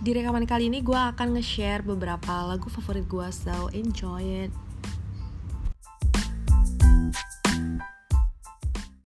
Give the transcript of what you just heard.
Di rekaman kali ini gue akan nge-share beberapa lagu favorit gue, so enjoy it.